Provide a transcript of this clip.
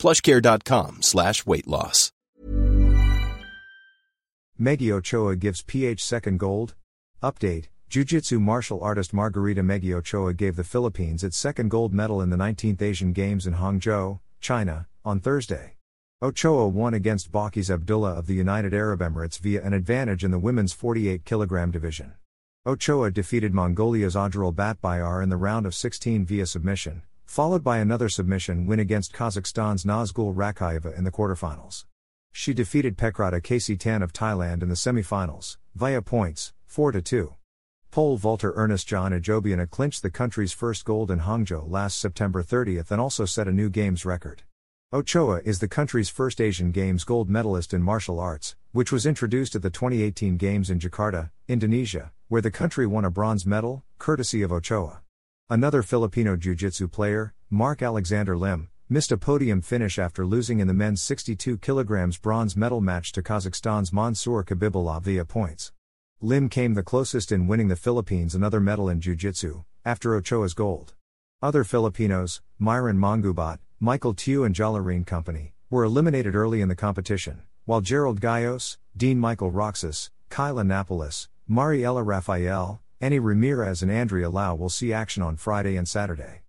plushcare.com slash weight loss. Meggie Ochoa gives PH second gold. Update Jiu Jitsu martial artist Margarita Meggie Ochoa gave the Philippines its second gold medal in the 19th Asian Games in Hangzhou, China, on Thursday. Ochoa won against Balqees Abdullah of the United Arab Emirates via an advantage in the women's 48 kg division. Ochoa defeated Mongolia's Adril Batbayar in the round of 16 via submission, followed by another submission win against Kazakhstan's Nazgul Rakayeva in the quarterfinals. She defeated Pekrada Tan of Thailand in the semifinals, via points, 4 2. Pole vaulter Ernest John EJ Obiena clinched the country's first gold in Hangzhou last September 30th and also set a new games record. Ochoa is the country's first Asian Games gold medalist in martial arts, which was introduced at the 2018 Games in Jakarta, Indonesia, where the country won a bronze medal, courtesy of Ochoa. Another Filipino jiu jitsu player, Mark Alexander Lim, missed a podium finish after losing in the men's 62 kg bronze medal match to Kazakhstan's Mansour Khabibullah via points. Lim came the closest in winning the Philippines another medal in jiu-jitsu, after Ochoa's gold. Other Filipinos, Myron Mangubat, Michael Tew and Jolarine Company, were eliminated early in the competition, while Gerald Gallos, Dean Michael Roxas, Kaila Napolis, Mariela Rafael, Annie Ramirez and Andrea Lau will see action on Friday and Saturday.